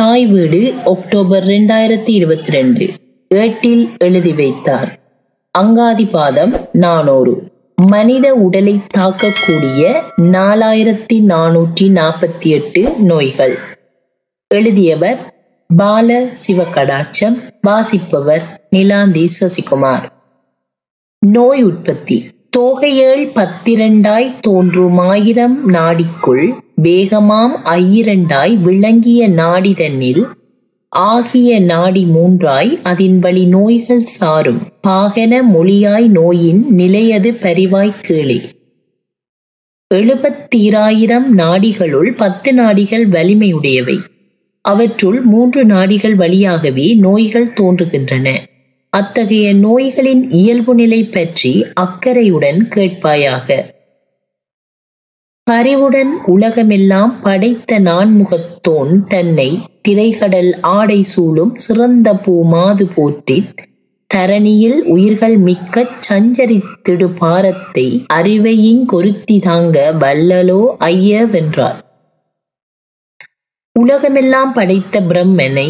தாய் வீடு அக்டோபர் ரெண்டாயிரத்தி இருபத்தி ரெண்டு ஏட்டில் எழுதி வைத்தார். அங்காதிபாதம் நானூறு. மனித உடலை தாக்கக்கூடிய நாலாயிரத்தி நானூற்றி நாற்பத்தி எட்டு நோய்கள். எழுதியவர் பால சிவகடாட்சம் வாசிப்பவர் நிலாந்தி சசிகுமார். நோய் உற்பத்தி. தோகையேழ் பத்திரண்டாய் தோன்றுமாயிரம் நாடிக்குள் வேகமாம் ஐயிரண்டாய் விளங்கிய நாடிதன்னில் ஆகிய நாடி மூன்றாய் அதின் வழி நோய்கள் சாரும். பாகன மொழியாய் நோயின் நிலையது பரிவாய் கீழே எழுபத்தீராயிரம் நாடிகளுள் பத்து நாடிகள் வலிமையுடையவை. அவற்றுள் மூன்று நாடிகள் வழியாகவே நோய்கள் தோன்றுகின்றன. அத்தகைய நோய்களின் இயல்பு நிலை பற்றி அக்கறையுடன் கேட்பாயாக. பரிவுடன் உலகமெல்லாம் படைத்த நான்முகத்தோன் தன்னை திரைகடல் ஆடை சூழும் சிறந்த பூ மாது போற்றி தரணியில் உயிர்கள் மிக்க சஞ்சரித்திடு பாரத்தை அறிவையின் கொருத்தி தாங்க வல்லலோ ஐயவென்றார். உலகமெல்லாம் படைத்த பிரம்மனை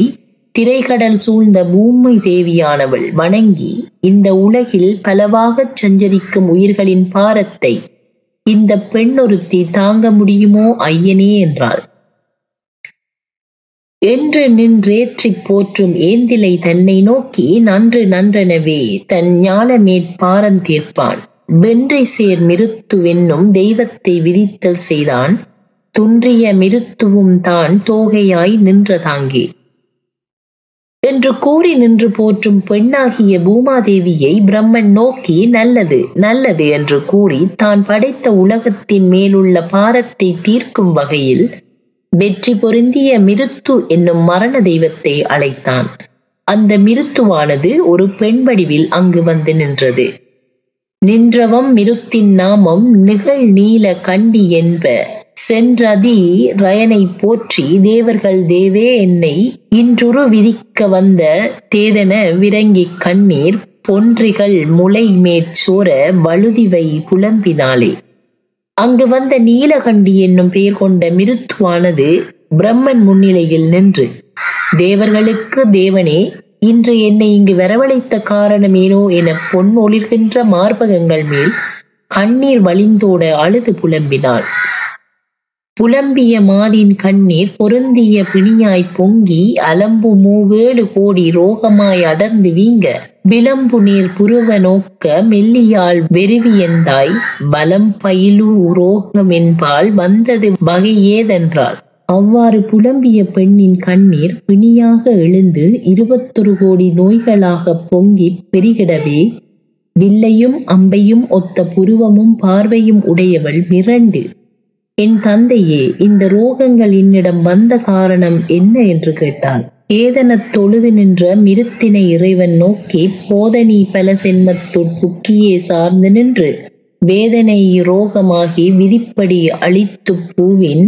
திரைகடல் சூழ்ந்த பூமி தேவியானவள் வணங்கி இந்த உலகில் பலவாகச் சஞ்சரிக்கும் உயிர்களின் பாரத்தை இந்த பெண்ணொருத்தி தாங்க முடியுமோ ஐயனே என்றாள். என்று நின்றேற்றிப் போற்றும் ஏந்திலை தன்னை நோக்கி நன்று நன்றெனவே தன் ஞானமேற் பாரந்தீர்ப்பான் வென்றை சேர் மிருத்துவென்னும் தெய்வத்தை விதித்தல் செய்தான். துன்றிய மிருத்துவும் தான் தோகையாய் நின்றதாங்கே. என்று கூறி நின்று போற்றும் பெண்ணாகிய பூமாதேவியை பிரம்மன் நோக்கி நல்லது நல்லது என்று கூறி தான் படைத்த உலகத்தின் மேலுள்ள பாரத்தை தீர்க்கும் வகையில் வெற்றி பொருந்திய மிருத்து என்னும் மரண தெய்வத்தை அழைத்தான். அந்த மிருத்துவானது ஒரு பெண் வடிவில் அங்கு வந்து நின்றது. நின்றவம் மிருத்தின் நாமம் நிகழ் நீல கண்டி என்ப சென்றதி ரயனை போற்றி தேவர்கள் தேவே என்னை இன்றுரு விதிக்க வந்த தேதன விரங்கி கண்ணீர் பொன்றிகள் முளை மேற்சோர வழுதிவை புலம்பினாளே. அங்கு வந்த நீலகண்டி என்னும் பெயர் கொண்ட மிருத்துவானது பிரம்மன் முன்னிலையில் நின்று தேவர்களுக்கு தேவனே இன்று என்னை இங்கு வரவழைத்த காரணமேனோ என பொன் ஒளிர்கின்ற மார்பகங்கள் மேல் கண்ணீர் வழிந்தோட அழுது புலம்பினாள். புலம்பிய மாதின் கண்ணீர் பொருந்திய பிணியாய் பொங்கி அலம்பு மூவேழு கோடி ரோகமாய் அடர்ந்து வீங்க. விளம்பு நீர் புருவ நோக்க மெல்லியால் வெறுவியந்தாய் பலம் பயிலு ரோகமென்பால் வந்தது வகையேதென்றாள் அவ்வாறு புலம்பிய பெண்ணின் கண்ணீர் பிணியாக எழுந்து இருபத்தொரு கோடி நோய்களாக பொங்கி பெருகிடவே. வில்லையும் அம்பையும் ஒத்த புருவமும் பார்வையும் உடையவள் மிரண்டு. என் தந்தையே இந்த ரோகங்கள் என்னிடம் வந்த காரணம் என்ன என்று கேட்டான். ஏதனத் தொழுது நின்ற மிருத்தினை இறைவன் நோக்கி போதனி பல சென்மத்துட் புக்கியே சார்ந்து நின்று வேதனை ரோகமாகி விதிப்படி அழித்து பூவின்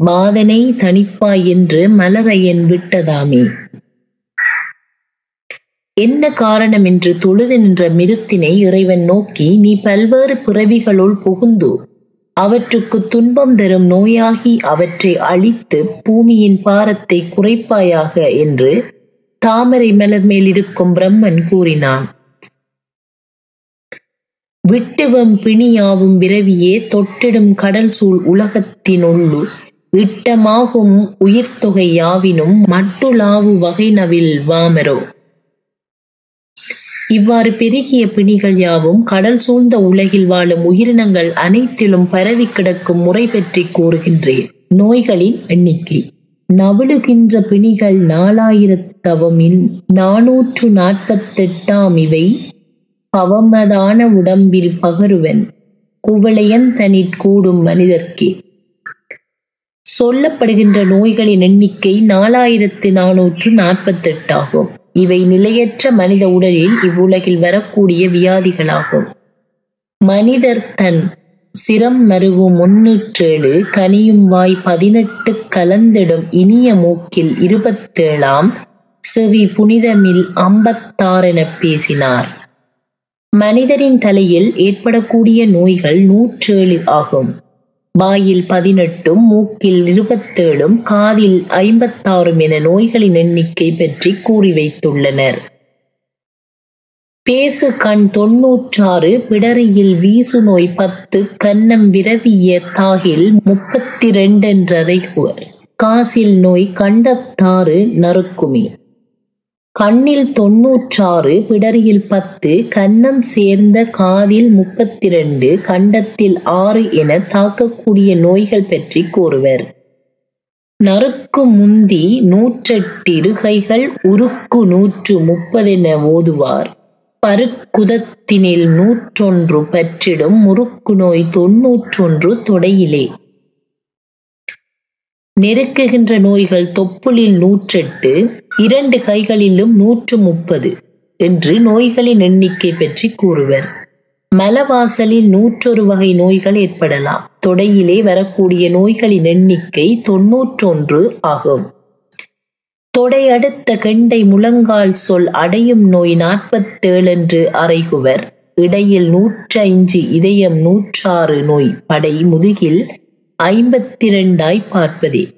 பாதனை தணிப்பாய் என்று மலரையன் விட்டதாமே. என்ன காரணம் என்று தொழுது நின்ற மிருத்தினை இறைவன் நோக்கி நீ பல்வேறு பிறவிகளுள் புகுந்து அவற்றுக்கு துன்பம் தரும் நோயாகி அவற்றை அழித்து பூமியின் பாரத்தை குறைப்பாயாக என்று தாமரை மலர் மேல் இருக்கும் பிரம்மன் கூறினான். விட்டுவம் பிணியாவும் விரவியே தொட்டிடும் கடல் சூழ் உலகத்தினுள்ளு இட்டமாகும் உயிர்த்தொகை யாவினும் மட்டுலாவு வகைனவில் வாமரோ. இவ்வாறு பெருகிய பிணிகள் யாவும் கடல் சூழ்ந்த உலகில் வாழும் உயிரினங்கள் அனைத்திலும் பரவி கிடக்கும் முறை பற்றி கூறுகின்றேன். நோய்களின் எண்ணிக்கை. நவிழுகின்ற பிணிகள் நாலாயிரத்தவமின் நாநூற்று நாற்பத்தெட்டாம் இவை பவமதான உடம்பில் பகருவன். குவளையன் தனிற் கூடும் மனிதர்க்கே. சொல்லப்படுகின்ற நோய்களின் எண்ணிக்கை நாலாயிரத்து நானூற்று நாற்பத்தெட்டாகும். இவை நிலையற்ற மனித உடலில் இவ்வுலகில் வரக்கூடிய வியாதிகளாகும். மனிதர் தன் சிரம் மருவு முன்னூற்றேழு கனியும் வாய் பதினெட்டு கலந்திடும் இனிய மூக்கில் இருபத்தேழாம் செவி புனிதமில் ஐம்பத்தாறென பேசினார். மனிதரின் தலையில் ஏற்படக்கூடிய நோய்கள் நூற்றேழு ஆகும். வாயில் பதினெட்டும் மூக்கில் இருபத்தேழும் காதில் ஐம்பத்தாறும் என நோய்களின் எண்ணிக்கை பற்றி கூறி வைத்துள்ளனர். பேசு கண் தொன்னூற்றாறு பிடரியில் வீசு நோய் பத்து கன்னம் விரவிய தாகில் முப்பத்தி ரெண்டென்றறைகுவர் காசில் நோய் கண்டத்தாறு நறுக்குமி கண்ணில் தொன்னூற்றாறு பிடரியில் பத்து கன்னம் சேர்ந்த காதில் முப்பத்தி ரெண்டு கண்டத்தில் ஆறு என தாக்கக்கூடிய நோய்கள் பற்றி கூறுவர். நறுக்கு முந்தி நூற்றெட்டிருகைகள் உருக்கு நூற்று முப்பதென ஓதுவார். பருக்குதத்தினில் நூற்றொன்று பற்றிடும் முறுக்கு நோய் தொன்னூற்றொன்று தொடையிலே. நெருக்குகின்ற நோய்கள் தொப்புளில் நூற்றெட்டு இரண்டு கைகளிலும் நூற்று முப்பது என்று நோய்களின் எண்ணிக்கை பற்றி கூறுவர். மலவாசலில் நூற்றொரு வகை நோய்கள் ஏற்படலாம். தொடையிலே வரக்கூடிய நோய்களின் எண்ணிக்கை தொன்னூற்றொன்று ஆகும். தொடை அடுத்த கெண்டை முழங்கால் சொல் அடையும் நோய் நாற்பத்தேழு என்று அறைகுவர். இடையில் நூற்றைஞ்சு இதயம் நூற்றாறு நோய் படை முதுகில் ஐம்பத்தி இரண்டாய் பார்ப்பதே.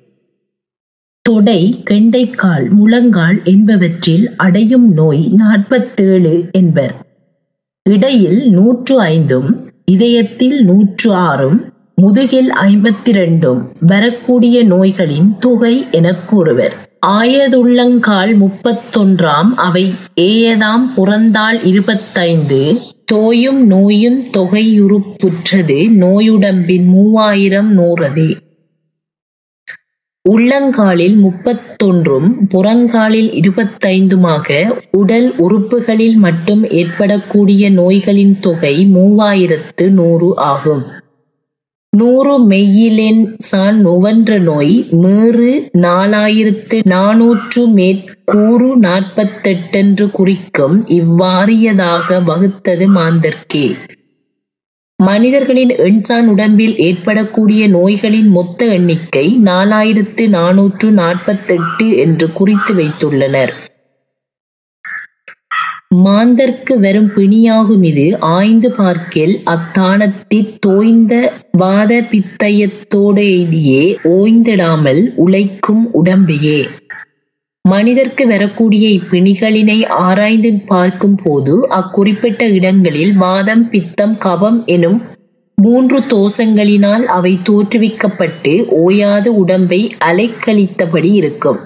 தொடை கெண்டைக்கால் முழங்கால் என்பவற்றில் அடையும் நோய் நாற்பத்தேழு என்பர். இடையில் நூற்று ஐந்தும் இதயத்தில் நூற்று ஆறும் முதுகில் ஐம்பத்தி ரெண்டும் வரக்கூடிய நோய்களின் தொகை என கூறுவர். ஆயதுள்ளங்கால் முப்பத்தொன்றாம் அவை ஏயதாம் புறந்தாள் இருபத்தைந்து தோயும் நோயும் தொகையுறுப்புற்றது. நோயுடம்பின் மூவாயிரம் நூறதே. உள்ளங்காலில் முப்பத்தொன்றும் புறங்காலில் இருபத்தைந்துமாக உடல் உறுப்புகளில் மட்டும் ஏற்படக்கூடிய நோய்களின் தொகை மூவாயிரத்து நூறு ஆகும். நூறு மெய்யிலென் சான் நுவன்ற நோய் மேறு நாலாயிரத்து நாநூற்று மேற்கூறு நாற்பத்தெட்டென்று குறிக்கும் இவ்வாறியதாக வகுத்தது மாந்தர்க்கே. மனிதர்களின் எண்சான் உடம்பில் ஏற்படக்கூடிய நோய்களின் மொத்த எண்ணிக்கை நாலாயிரத்து நாநூற்று நாற்பத்தெட்டு என்று குறித்து வைத்துள்ளனர். மாந்தர்க்கு வரும் பிணியாகும் இது ஆய்ந்து பார்க்கில் அத்தானத்திற் தோய்ந்த வாத பித்தயத்தோடு ஓய்ந்திடாமல் உழைக்கும் உடம்பையே. மனிதர்க்கு வரக்கூடிய இப்பிணிகளினை ஆராய்ந்து பார்க்கும் போது அக்குறிப்பிட்ட இடங்களில் வாதம் பித்தம் கபம் எனும் மூன்று தோஷங்களினால் அவை தோற்றுவிக்கப்பட்டு ஓயாத உடம்பை அலைக்கழித்தபடி இருக்கும்.